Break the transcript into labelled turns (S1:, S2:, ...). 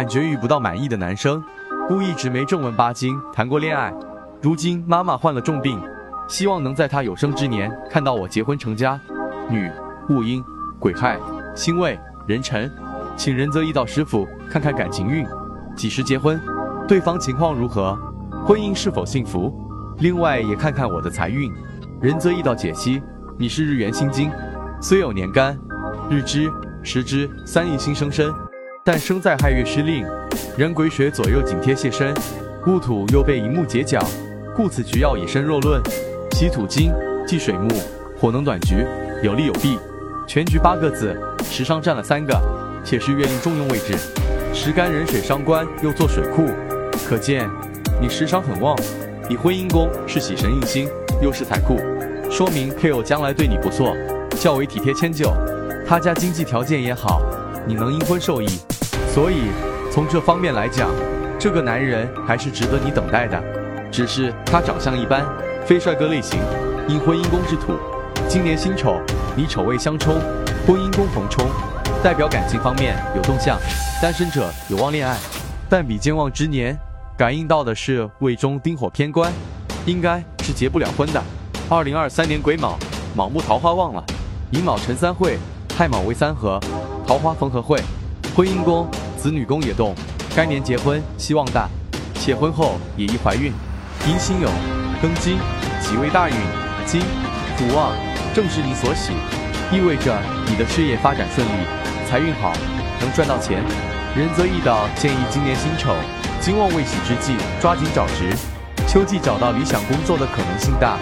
S1: 感觉遇不到满意的男生，故一直没正儿八经谈过恋爱。如今妈妈患了重病，希望能在她有生之年看到我结婚成家。女，戊阴，癸亥，辛未，壬辰，请仁泽一道师傅看看感情运，几时结婚，对方情况如何，婚姻是否幸福。另外也看看我的财运。仁泽一道解析：你是日元心金，虽有年干，日支、时支三亿星生身。但生在亥月失令，人癸水左右紧贴泄身，戊土又被寅木截角，故此局要以身弱论。喜土金，忌水木，火能短局，有利有弊。全局八个字，食伤占了三个，且是月令重用位置。时干壬水伤官，又做水库，可见你时伤很旺。你婚姻宫是喜神印星，又是财库，说明配偶将来对你不错，较为体贴迁就。他家经济条件也好。你能因婚受益，所以从这方面来讲，这个男人还是值得你等待的。只是他长相一般，非帅哥类型。因婚姻宫之土，今年辛丑，你丑未相冲，婚姻宫逢冲，代表感情方面有动向，单身者有望恋爱。但比肩忘之年，感应到的是未中丁火偏官，应该是结不了婚的。二零二三年癸卯，卯木桃花旺了，寅卯辰三会，亥卯未三合。桃花逢合会，婚姻宫、子女宫也动，该年结婚希望大，且婚后也易怀孕。因辛酉庚金，己未大运，金土旺，正是你所喜，意味着你的事业发展顺利，财运好，能赚到钱。仁泽易道建议今年辛丑，金旺未喜之际，抓紧找职，秋季找到理想工作的可能性大。